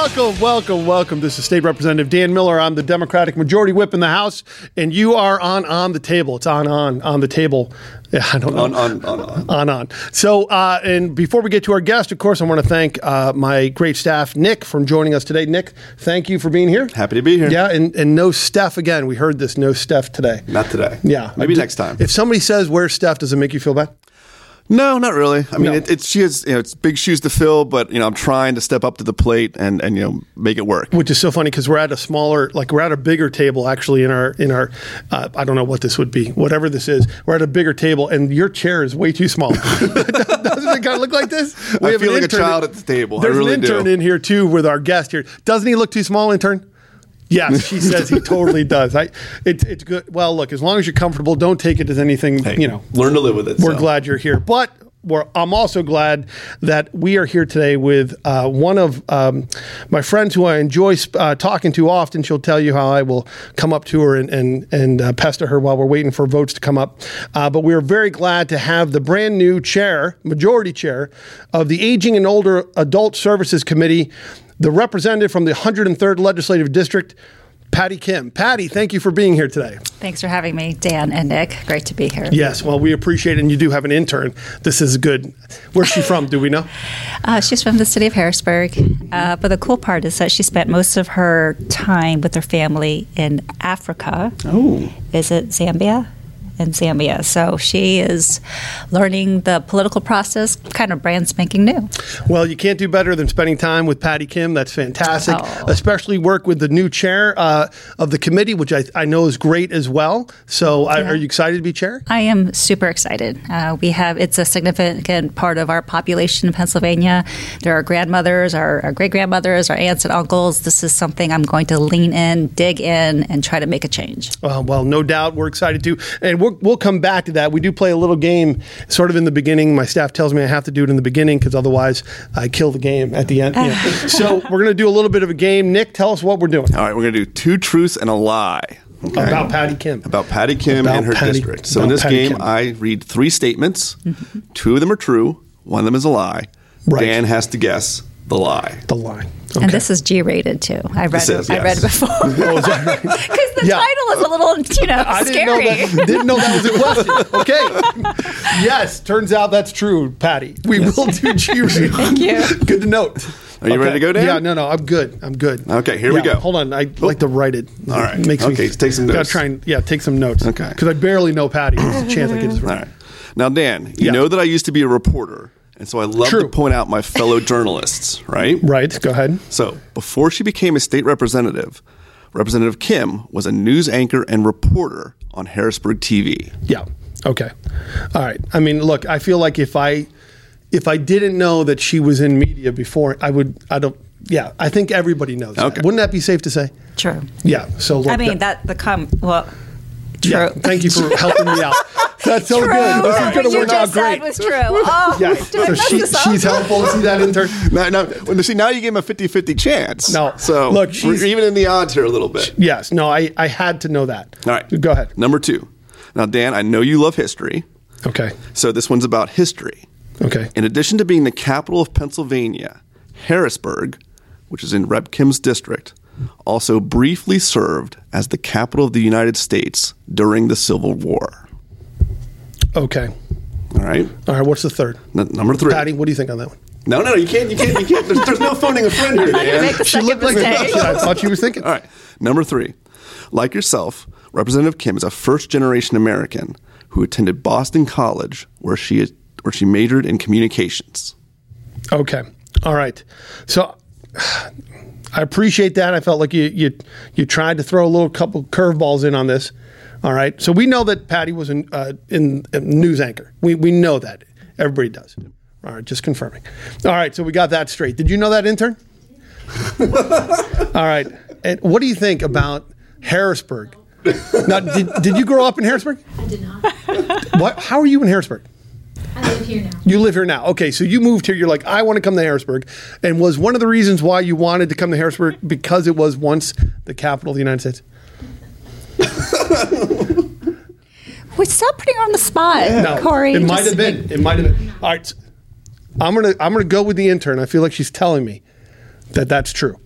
Welcome, welcome, welcome. This is State Representative Dan Miller. I'm the Democratic Majority Whip in the House, and you are on on the table. It's on on on the table. Yeah, I don't know. On, on, on, on. on on. So, uh, and before we get to our guest, of course, I want to thank uh, my great staff, Nick, from joining us today. Nick, thank you for being here. Happy to be here. Yeah, and, and no Steph again. We heard this. No Steph today. Not today. Yeah, Maybe Uh, next time. If somebody says where's Steph, does it make you feel bad? No, not really. I mean, No. it, it's she has you know it's big shoes to fill, but you know I'm trying to step up to the plate and and you know make it work. which is so funny because we're at a smaller, like we're at a bigger table actually in our in our. Uh, I don't know what this would be, whatever this is. We're at a bigger table, and your chair is way too small. Doesn't it kind of look like this? I have feel like a child at the table. I There's really an intern do. in here too with our guest here. Doesn't he look too small, intern? Yes, she says he totally does. I, it's it's good. Well, look, as long as you're comfortable, don't take it as anything. Hey, you know, learn to live with it. we're so. glad you're here. But we're, I'm also glad that we are here today with uh, one of um, my friends who I enjoy uh, talking to often. She'll tell you how I will come up to her and and, and uh, pester her while we're waiting for votes to come up. Uh, but we are very glad to have the brand new chair, majority chair of the Aging and Older Adult Services Committee, the representative from the 103rd Legislative District. Patty Kim. Patty, thank you for being here today. Thanks for having me, Dan and Nick. Great to be here. Yes, well, we appreciate it, and you do have an intern. This is good. Where's she from? Do we know? Uh, she's from the city of Harrisburg, uh, but the cool part is that she spent most of her time with her family in Africa. Oh, Is it Zambia? In Zambia. So she is learning the political process, kind of brand spanking new. Well, you can't do better than spending time with Patty Kim. That's fantastic. Oh. Especially work with the new chair uh, of the committee, which I, I know is great as well. So, I, are you excited to be chair? I am super excited. Uh, we have it's a significant part of our population in Pennsylvania. There are grandmothers, our, our great grandmothers, our aunts and uncles. This is something I'm going to lean in, dig in, and try to make a change. Uh, well, no doubt we're excited too. And we're, we'll come back to that. We do play a little game sort of in the beginning. My staff tells me I have to do it in the beginning because otherwise I kill the game at the end. you know. so, we're going to do a little bit of a game. Nick, tell us what we're doing all right. We're gonna do two truths and a lie. Okay? about Patty Kim. about Patty Kim About and her Patty- district. So in this Patty game, Kim. I read three statements. Mm-hmm. Two of them are true. One of them is a lie. Right. Dan has to guess the lie. the line. And this is G rated too. I read This it. is, I read it yes. before. Oh, right? Because the Yeah. title is a little, you know, I didn't scary. know that. Didn't know that was a question. Okay. yes, turns out that's true, Patty. We will do G rated. Thank you. Good to note. Are you ready to go, Dan? Yeah. No. No. I'm good. I'm good. Okay, here we go. Hold on. I oh. like to write it. All right. It makes me Okay, take some Gotta notes. try and yeah, take some notes. Okay. Because I barely know Patty. There's a chance I get this All right. right. Now, Dan, you Yeah. know that I used to be a reporter, and so I love True. to point out my fellow journalists, right? Right. Go ahead. So, before she became a state representative, Representative Kim was a news anchor and reporter on Harrisburg TV. Yeah. Okay. All right. I mean, look, I feel like if I if I didn't know that she was in media before, I would. I don't. Yeah. I think everybody knows. that. Okay. Wouldn't that be safe to say? True. Yeah. So look, I mean, that the com. Well, true. Yeah, thank you for helping me out. That's so True. good. This is going to work out great. was true. Oh, Yeah, so she, she's helpful. See that intern? Now, now, well, see, now you gave him a 50-50 chance. No. So, Look, we're she's- even in the odds here a little bit. Yes. No, I, I had to know that. All right. Go ahead. Number two. Now, Dan, I know you love history, Okay. so this one's about history. Okay. In addition to being the capital of Pennsylvania, Harrisburg, which is in Rep. Kim's district, also briefly served as the capital of the United States during the Civil War. Okay. All right. All right. What's the third? N- number three. Patty, what do you think on that one? No, no, you can't. You can't. You can't. There's, there's no phoning a friend here, Dan. She looked like. I thought she was thinking. All right. Number three. Like yourself, Representative Kim is a first generation American who attended Boston College, where she is, where she majored in communications. Okay. All right. So I appreciate that. I felt like you you you tried to throw a little couple curveballs in on this. All right. So we know that Patty was in uh, in a news anchor. We we know that. Everybody does. All right. Just confirming. All right. So we got that straight. Did you know that intern? All right. And what do you think about Harrisburg? Now, did, did you grow up in Harrisburg? I did not. What? How are you in Harrisburg? I live here now. You live here now. Okay, so you moved here. You're like, I want to come to Harrisburg. And was one of the reasons why you wanted to come to Harrisburg because it was once the capital of the United States? We stop putting her on the spot, No, Corey. It might have been. It might have been. All right, I'm gonna I'm gonna go with the intern. I feel like she's telling me that that's true.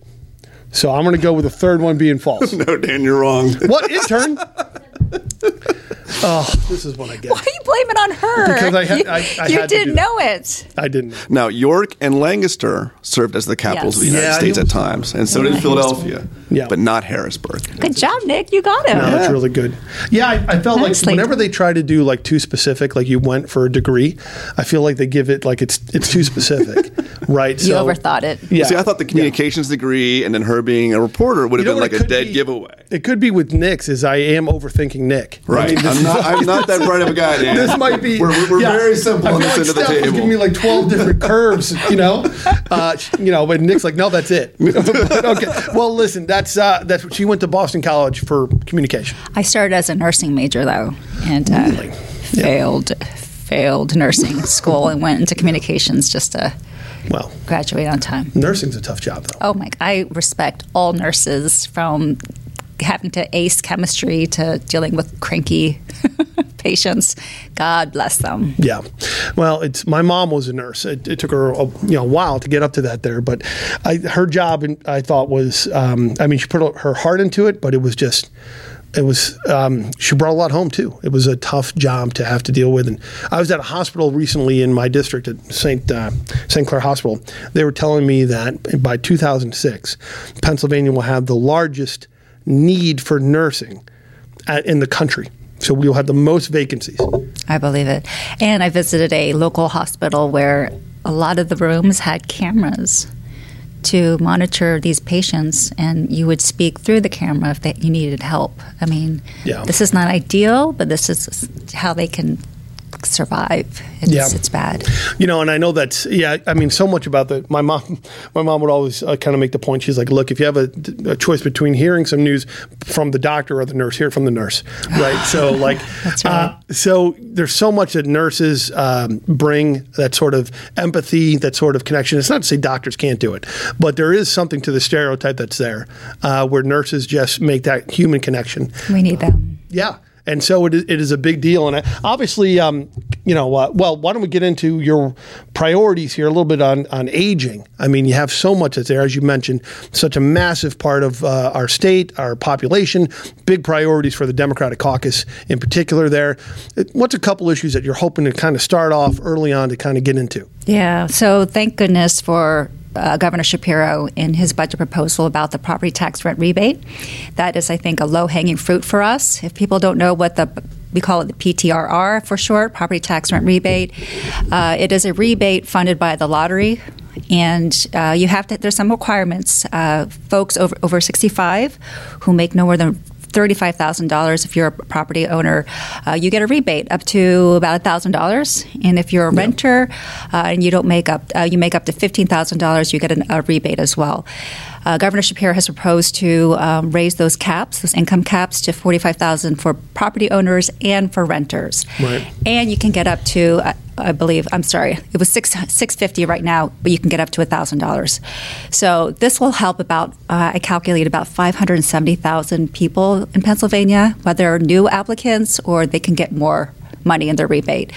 So I'm going to go with the third one being false. No, Dan, you're wrong. what intern? Oh, this is what I get. Why are you blaming on her? Because I had- you, I- I you had didn't that. know it. I didn't. Now, York and Lancaster served as the capitals of the United Yeah, States at times, and so Yeah. did Philadelphia, Yeah. but not Harrisburg. Good job, Nick. You got him. No, that's really good. Yeah, I, I felt Nicely like whenever they try to do like too specific, like you went for a degree, I feel like they give it like it's it's too specific, right? You overthought it. Yeah. See, I thought the communications degree and then her being a reporter would have You know been like a dead be? giveaway. It could be with Nick's, is I am overthinking Nick. I Right. mean, this I'm not, I'm not that bright of a guy, Dan. this might be. We're, we're yeah. very simple I on this like end of the Steph was table. giving me like twelve different curves, you know, uh, you know. But Nick's like, no, that's it. But, okay. Well, listen, that's uh, that's what she went to Boston College for communication. I started as a nursing major though, and uh, Really? failed failed nursing school and went into communications just to Well, graduate on time. nursing's a tough job, though. Oh my! I respect all nurses from having to ace chemistry to dealing with cranky patients. God bless them. Yeah, well, it's my mom was a nurse. It, it took her a, you know while to get up to that there, but I, her job I thought was, um, I mean, she put her heart into it, but it was just. It was. Um, she brought a lot home too. It was a tough job to have to deal with. And I was at a hospital recently in my district at Saint uh, Saint Clair Hospital. They were telling me that by 2006, Pennsylvania will have the largest need for nursing at, in the country. So we will have the most vacancies. I believe it. And I visited a local hospital where a lot of the rooms had cameras to monitor these patients, and you would speak through the camera if they, you needed help. I mean, Yeah. this is not ideal, but this is how they can survive. It's, Yeah. it's bad. You know, and I know that's yeah. I mean, so much about that. My mom, my mom would always uh, kind of make the point. She's like, "Look, if you have a, a choice between hearing some news from the doctor or the nurse, hear it from the nurse." Right. So, like, That's right. uh, so there's so much that nurses um, bring that sort of empathy, that sort of connection. It's not to say doctors can't do it, but there is something to the stereotype that's there, uh, where nurses just make that human connection. We need them. Yeah. And so it is, it is a big deal. And obviously, um, you know, uh, well, why don't we get into your priorities here a little bit on, on aging? I mean, you have so much that's there, as you mentioned, such a massive part of uh, our state, our population, big priorities for the Democratic caucus in particular there. What's a couple issues that you're hoping to kind of start off early on to kind of get into? Yeah. So thank goodness for uh, Governor Shapiro in his budget proposal about the property tax rent rebate. That is, I think, a low hanging fruit for us. If people don't know what the we call it the PTRR for short, property tax rent rebate. Uh, it is a rebate funded by the lottery, and uh, you have to. There's some requirements. Uh, folks over over 65 who make no more than thirty-five thousand dollars. If you're a property owner, uh, you get a rebate up to about thousand dollars, and if you're a renter uh, and you don't make up, uh, you make up to fifteen thousand dollars, you get an, a rebate as well. Uh, Governor Shapiro has proposed to um, raise those caps, those income caps, to forty-five thousand for property owners and for renters. Right. And you can get up to, I, believe, I'm sorry, it was six six fifty right now, but you can get up to thousand dollars. So this will help about, uh, I calculate about five hundred seventy thousand people in Pennsylvania, whether new applicants or they can get more money in their rebate.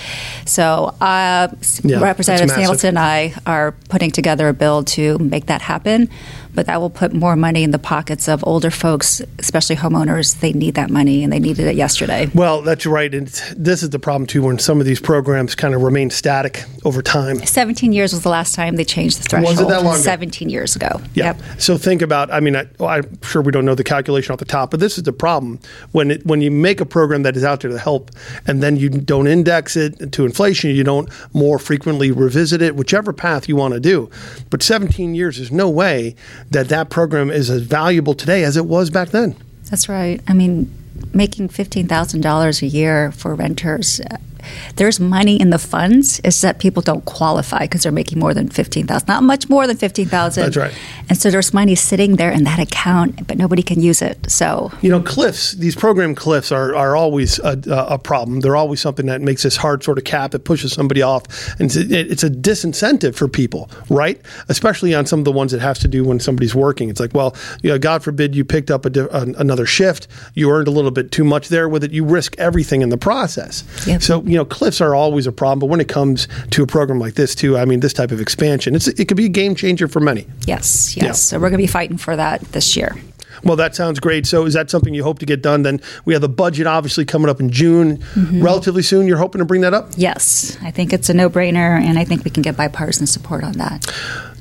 So uh, Yeah, Representative. Samuelson and I are putting together a bill to make that happen. But that will put more money in the pockets of older folks, especially homeowners. They need that money, and they needed it yesterday. Well, that's right. And this is the problem, too, when some of these programs kind of remain static over time. 17 years was the last time they changed the threshold. Was it that long ago? 17 years ago. Yeah. Yep. So think about. I mean, I, I'm sure we don't know the calculation off the top, but this is the problem when it, when you make a program that is out there to help, and then you don't index it to inflation, you don't more frequently revisit it, whichever path you want to do. But 17 years is no way that that program is as valuable today as it was back then. That's right. I mean, making $15,000 a year for renters, uh, there's money in the funds. It's that people don't qualify because they're making more than 15000 not much more than 15000 That's right. And so there's money sitting there in that account, but nobody can use it. So You know, cliffs. These program cliffs are are always a, a problem. They're always something that makes this hard sort of cap. It pushes somebody off, and it's a, it's a disincentive for people, right? Especially on some of the ones that has to do when somebody's working. It's like, well, you know, God forbid you picked up a, di- another shift, you earned a little bit too much there with it. You risk everything in the process. Yep. So you know, cliffs are always a problem, but when it comes to a program like this, too, I mean, this type of expansion, it's it could be a game changer for many. Yes, yes. Yeah. So we're going to be fighting for that this year. Well, that sounds great. So, is that something you hope to get done? Then we have the budget obviously coming up in June, mm-hmm. relatively soon. You're hoping to bring that up? Yes, I think it's a no-brainer, and I think we can get bipartisan support on that.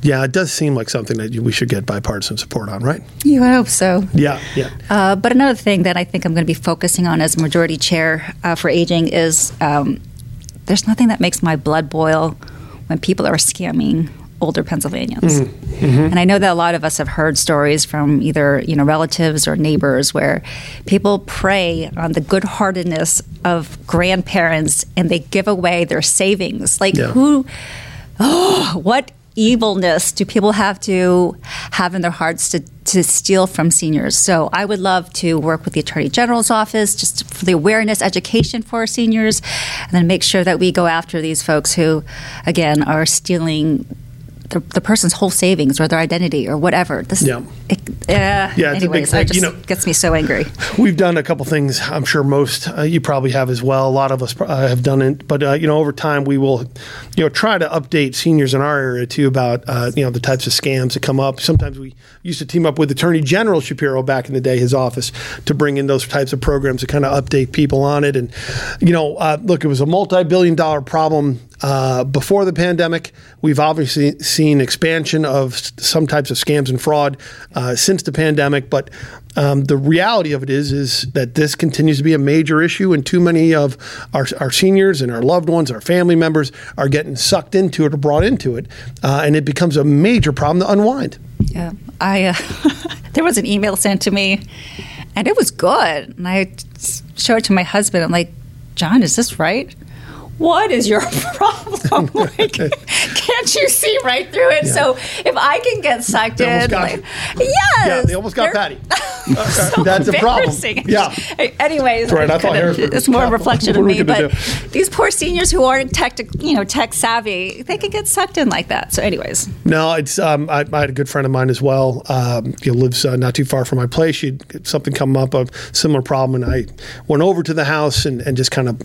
Yeah, it does seem like something that we should get bipartisan support on, right? You hope so. Yeah, yeah. Uh, but another thing that I think I'm going to be focusing on as majority chair uh, for aging is um, there's nothing that makes my blood boil when people are scamming older Pennsylvanians. And I know that a lot of us have heard stories from either you know relatives or neighbors where people prey on the good-heartedness of grandparents and they give away their savings. Like Yeah. who oh, what evilness do people have to have in their hearts to, to steal from seniors? So I would love to work with the Attorney General's office just for the awareness, education for our seniors, and then make sure that we go after these folks who, again, are stealing. The, the person's whole savings or their identity or whatever. This, Yeah. It, uh, Yeah, it's a big anyways, it just You know- gets me so angry. We've done a couple things. I'm sure most uh, you probably have as well. A lot of us uh, have done it, but uh, you know, over time we will, you know, try to update seniors in our area too about uh, you know the types of scams that come up. Sometimes we used to team up with Attorney General Shapiro back in the day, his office, to bring in those types of programs to kind of update people on it. And you know, uh, look, it was a multi-billion-dollar problem uh, before the pandemic. We've obviously seen expansion of some types of scams and fraud uh, since the pandemic, but um, the reality of it is is that this continues to be a major issue, and too many of our, our seniors and our loved ones, our family members, are getting sucked into it or brought into it, uh, and it becomes a major problem to unwind. Yeah, I uh, there was an email sent to me, and it was good. And I showed it to my husband. I'm like, John, is this right? What is your problem? like, can't you see right through it? So if I can get sucked in, like, yes, Yeah, they almost got Patty. so That's a problem. Yeah. Anyways, right. I thought it's more a reflection of me. But do? these poor seniors who aren't tech, you know, tech savvy, they can get sucked in like that. So, anyways, No, it's um, I, I had a good friend of mine as well. Um, he lives uh, not too far from my place. She had something come up, a similar problem, and I went over to the house and, and just kind of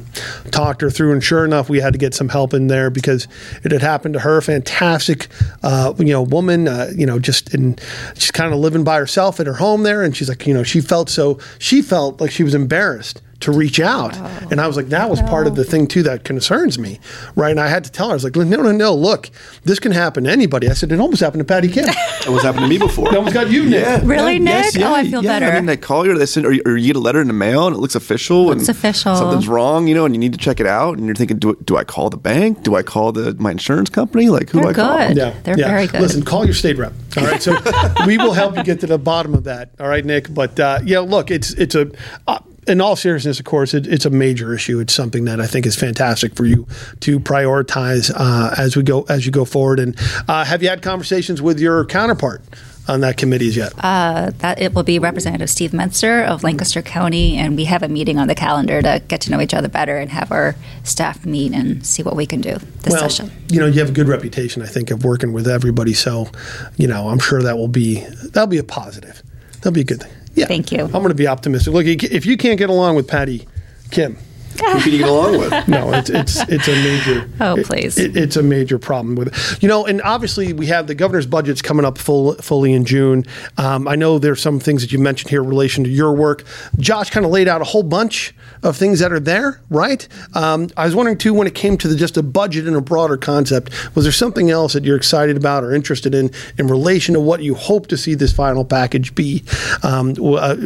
talked her through. And sure enough, we had to get some help in there because it had happened to her. Fantastic, uh, you know, woman. Uh, you know, just in she's kind of living by herself at her home there, and she's like, you know, she felt so she felt like she was embarrassed to reach out. And I was like, that was part of the thing too that concerns me, right? And I had to tell her, I was like, no, no, no, look, this can happen to anybody. I said, it almost happened to Patty Kim. it That was happened to me before. almost got you, Nick. Yeah. Really, yeah, Nick? Oh, I feel yeah. better. I mean, they call you or they send, or, you- or you get a letter in the mail and it looks official. Looks official. Something's wrong, you know, and you need to check it out. And you're thinking, do, do I call the bank? Do I call the my insurance company? Like, who They're do I call? Yeah, They're yeah. very good. Listen, call your state rep. All right, so we will help you get to the bottom of that. All right, Nick. But uh, yeah, look, it's it's a. Uh, in all seriousness, of course, it, it's a major issue. It's something that I think is fantastic for you to prioritize uh, as we go as you go forward. And uh, have you had conversations with your counterpart on that committee as yet? uh, that it will be Representative Steve Mentzer of Lancaster County, and we have a meeting on the calendar to get to know each other better and have our staff meet and see what we can do this well, session. you know, you have a good reputation, I think, of working with everybody. So, you know, I'm sure that will be that'll be a positive. That'll be a good thing. Yeah. Thank you. I'm going to be optimistic. Look, if you can't get along with Patty Kim, Who can you get along with? no, it's it's it's a major. Oh, it- please. it- it's a major problem with it. You know, and obviously we have the governor's budgets coming up full fully in June. Um, I know there's some things that you mentioned here in relation to your work. Josh kind of laid out a whole bunch of things that are there, right? Um, I was wondering too when it came to the, just a budget and a broader concept. Was there something else that you're excited about or interested in in relation to what you hope to see this final package be? Um, uh,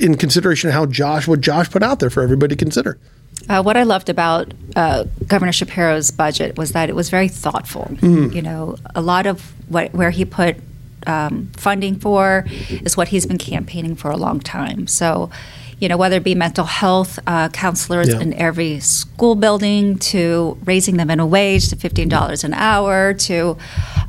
in consideration of how Josh what Josh put out there for everybody to consider. Uh, what I loved about uh, Governor Shapiro's budget was that it was very thoughtful. You know, a lot of what where he put um, funding for is what he's been campaigning for a long time. So, you know, whether it be mental health uh, counselors Yeah. in every school building, to raising the minimum wage to fifteen dollars an hour, to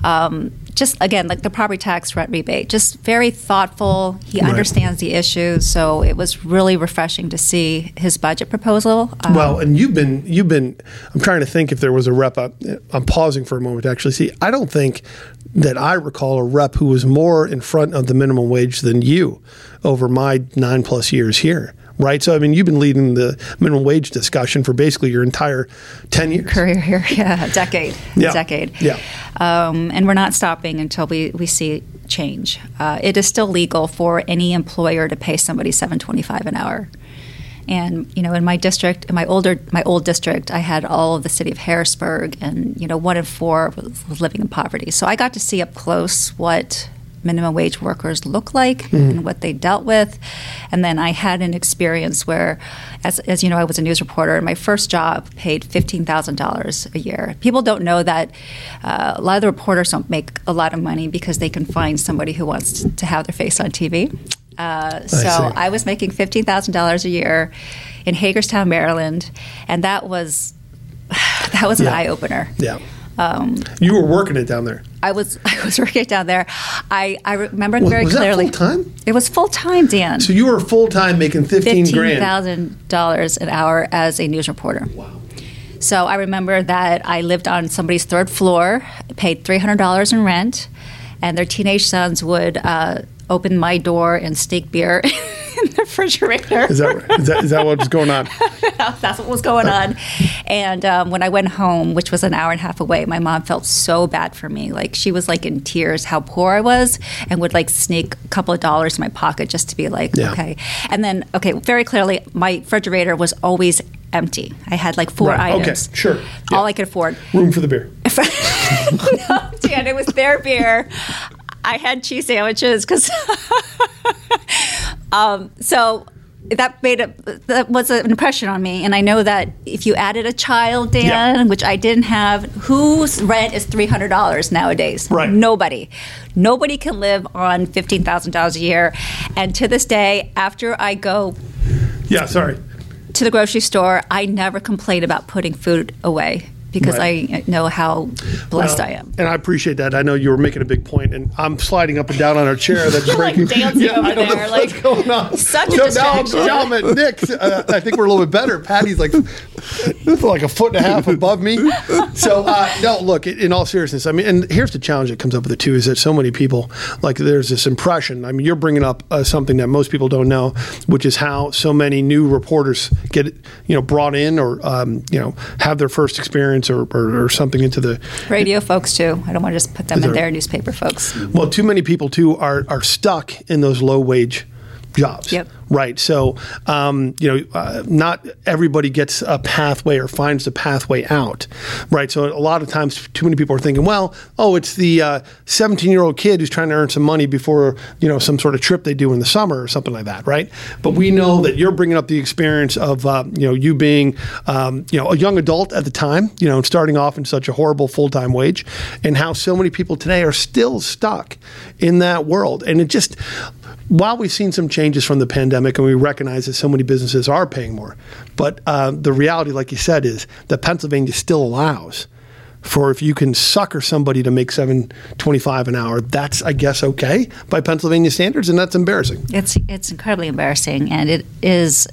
um, just again like the property tax rent rebate, just very thoughtful. He Right. understands the issues, so it was really refreshing to see his budget proposal. Um, Well, and you've been you've been. I'm trying to think if there was a rep. I- I'm pausing for a moment to actually see. I don't think that I recall a rep who was more in front of the minimum wage than you over my nine plus years here. Right? So I mean, you've been leading the minimum wage discussion for basically your entire ten years. career here. Yeah, a decade. Yeah. A decade. Yeah. Um, and we're not stopping until we, we see change. Uh, it is still legal for any employer to pay somebody seven twenty five an hour. And you know, in my district, in my older my old district, I had all of the city of Harrisburg, and you know, one in four was living in poverty. So I got to see up close what minimum wage workers look like and what they dealt with. And then I had an experience where, as, as you know, I was a news reporter, and my first job paid $15,000 a year. People don't know that uh, a lot of the reporters don't make a lot of money because they can find somebody who wants to have their face on TV. Uh, so see. I was making $15,000 a year in Hagerstown, Maryland, and that was that was an Yeah. eye opener. Yeah. Um, You were working it down there. I was I was working it down there. I, I remember Was- very was clearly. full-time? It was full time, Dan. So you were full time making fifteen, grand. thousand dollars an hour as a news reporter. Wow. So I remember that I lived on somebody's third floor, paid three hundred dollars in rent, and their teenage sons would uh, open my door and sneak beer in the refrigerator. Is that, is that is that what's going on? That's what was going on. And um, when I went home, which was an hour and a half away, my mom felt so bad for me. Like she was like in tears how poor I was, and would like sneak a couple of dollars in my pocket just to be like, Yeah. okay. And then, okay, very clearly, my refrigerator was always empty. I had like four Right, okay, items. sure, All yeah. I could afford. Room for the beer. no, Dan, it was their beer. I had cheese sandwiches because. um, so that made a that was an impression on me, and I know that if you added a child, Dan, Yeah. which I didn't have, whose rent is three hundred dollars nowadays? Right. Nobody. Nobody can live on fifteen thousand dollars a year, and to this day, after I go Yeah. Sorry. to the grocery store, I never complain about putting food away because Right. I know how blessed Well, I am. And I appreciate that. I know you were making a big point, and I'm sliding up and down on our chair. That's You're, like, breaking. dancing I over don't know what's like, going on. such a so now I'm, distraction. now I'm at Nick's. Uh, I think we're a little bit better. Patty's like like a foot and a half above me. So uh, no, look. In all seriousness, I mean, and here's the challenge that comes up with it too: is that so many people like there's this impression. I mean, you're bringing up uh, something that most people don't know, which is how so many new reporters get you know brought in or um, you know have their first experience or, or, or something into the Radio folks too. I don't want to just put them in there- there. Newspaper folks. well, too many people too are are stuck in those low wage jobs. Yep. Right. So, um, you know, uh, not everybody gets a pathway or finds the pathway out. Right. So, a lot of times, too many people are thinking, well, oh, it's the 17 year old kid who's trying to earn some money before, you know, some sort of trip they do in the summer or something like that. Right. But we know that you're bringing up the experience of, uh, you know, you being, um, you know, a young adult at the time, you know, and starting off in such a horrible full time wage, and how so many people today are still stuck in that world. And it just, while we've seen some changes from the pandemic and we recognize that so many businesses are paying more, but uh, the reality, like you said, is that Pennsylvania still allows for if you can sucker somebody to make seven twenty five an hour, that's I guess okay by Pennsylvania standards, and that's embarrassing. It's it's incredibly embarrassing, and it is.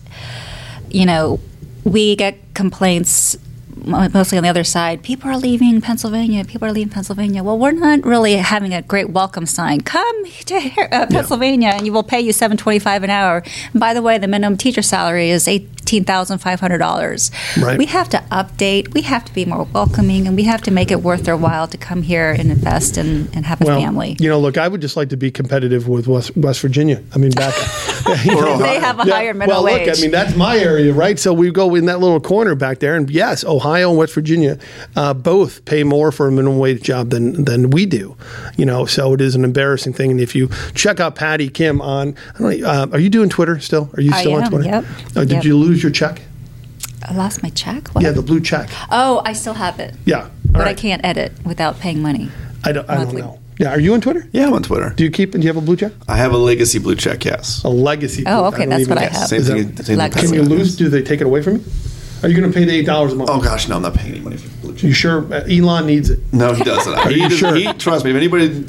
You know, we get complaints mostly on the other side. People are leaving Pennsylvania. People are leaving Pennsylvania. Well, we're not really having a great welcome sign. Come to uh, Pennsylvania, and you will pay you seven twenty five an hour. And by the way, the minimum teacher salary is eighteen thousand five hundred dollars. Right. We have to update. We have to be more welcoming, and we have to make it worth their while to come here and invest and, and have a Well, family. you know, look, I would just like to be competitive with West, West Virginia. I mean, back. you know, They have a Yeah, higher minimum well, wage. look, I mean, that's my area, right? So we go in that little corner back there, and yes, Ohio and West Virginia uh, both pay more for a minimum wage job than than we do. You know, so it is an embarrassing thing. And if you check out Patty Kim on, I don't know, uh, are you doing Twitter still? Are you I still on Twitter? yep, Uh, did yep. you lose your check? I lost my check. What? Yeah, the blue check. Oh, I still have it. Yeah, All But I can't edit without paying money. I don't. I don't know. Yeah, are you on Twitter? Yeah, I'm on Twitter. Do you keep? Do you have a blue check? I have a legacy blue check, yes. A legacy. Oh, blue- okay, don't that's even- what I have. Same thing. same thing. Can you lose? Do they take it away from you? Are you going to pay the eight dollars a month? Oh gosh, no, I'm not paying any money for blue check. You sure? Elon needs it. No, he doesn't. he, you does- sure? he- trust me. If anybody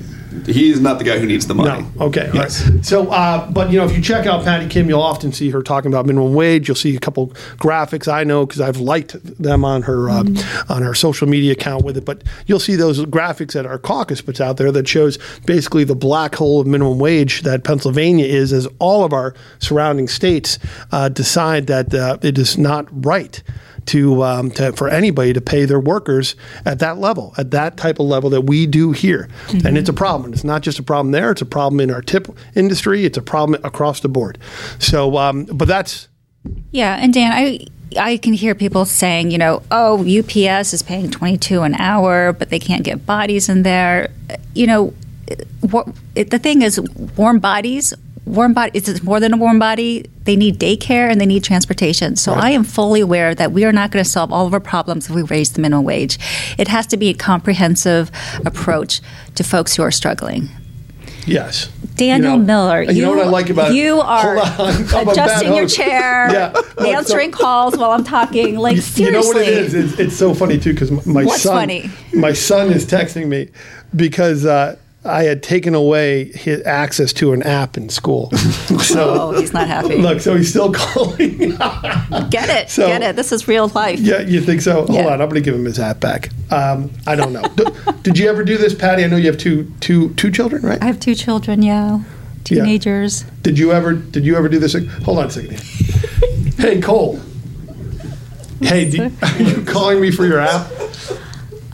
he's not the guy who needs the money. No. Okay. Yes. right. So, uh, but you know, if you check out Patty Kim, you'll often see her talking about minimum wage. You'll see a couple graphics. I know because I've liked them on her uh, on her social media account with it. But you'll see those graphics that our caucus puts out there that shows basically the black hole of minimum wage that Pennsylvania is, as all of our surrounding states uh, decide that uh, it is not right to, um, to for anybody to pay their workers at that level, at that type of level that we do here, and it's a problem. It's not just a problem there; it's a problem in our tip industry. It's a problem across the board. So, um, but that's Yeah, and Dan, I I can hear people saying, you know, oh, UPS is paying twenty two an hour, but they can't get bodies in there. You know, what, it, the thing is, warm bodies. Warm body. It's more than a warm body. They need daycare and they need transportation. So I am fully aware that we are not going to solve all of our problems if we raise the minimum wage. It has to be a comprehensive approach to folks who are struggling. yes. Daniel You know- Miller, you know what I like about you are Hold on, I'm a bad adjusting your chair, Yeah. Look, so- answering calls while I'm talking. Like You seriously, know what it is? It's, it's so funny too because my What's son, funny? my son is texting me because uh, I had taken away his access to an app in school. so Oh, he's not happy. look, so he's still calling. get it, So- get it. This is real life. yeah, you think so? Hold Yeah. on, I'm going to give him his app back. Um, I don't know. Did you ever do this, Patty? I know you have two two two children, right? I have two children. Yeah, teenagers. Did you ever did you ever do this? Hold on a second. hey Cole. Hey, do, are you calling me for your app?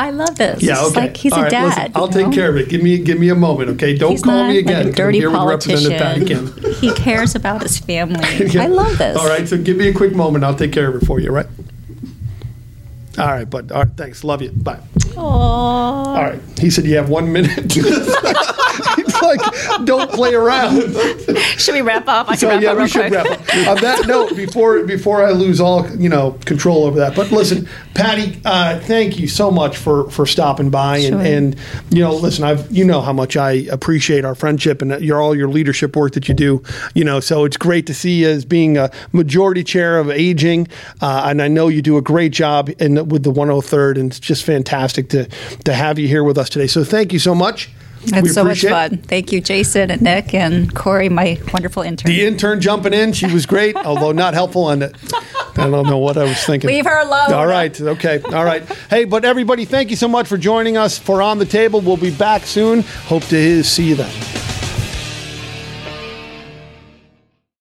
I love this. Yeah, It's okay. like he's All a right, dad. listen, I'll take know? care of it. Give me give me a moment, okay? Don't He's call me again. Like I'm dirty Representative politician. he cares about his family. Yeah. I love this. All right, so give me a quick moment. I'll take care of it for you, right? All right, but all right, thanks. Love you. Bye. Aww. All right. He said you have one minute. Like, don't play around. Should we wrap up? I can So wrap yeah, up we should quick. wrap up. On that note, before before I lose all you know control over that, but listen, Patty, uh, thank you so much for for stopping by and, Sure. and you know, listen, I've you know how much I appreciate our friendship and your all your leadership work that you do. You know, so it's great to see you as being a majority chair of aging, uh, and I know you do a great job in with the 103rd, and it's just fantastic to to have you here with us today. So thank you so much. It's We so much fun. Thank you, Jason and Nick and Corey, my wonderful intern. The intern jumping in, she was great, although not helpful on it. I don't know what I was thinking. Leave her alone. All right. Okay. All right. Hey, but everybody, thank you so much for joining us for On the Table. We'll be back soon. Hope to see you then.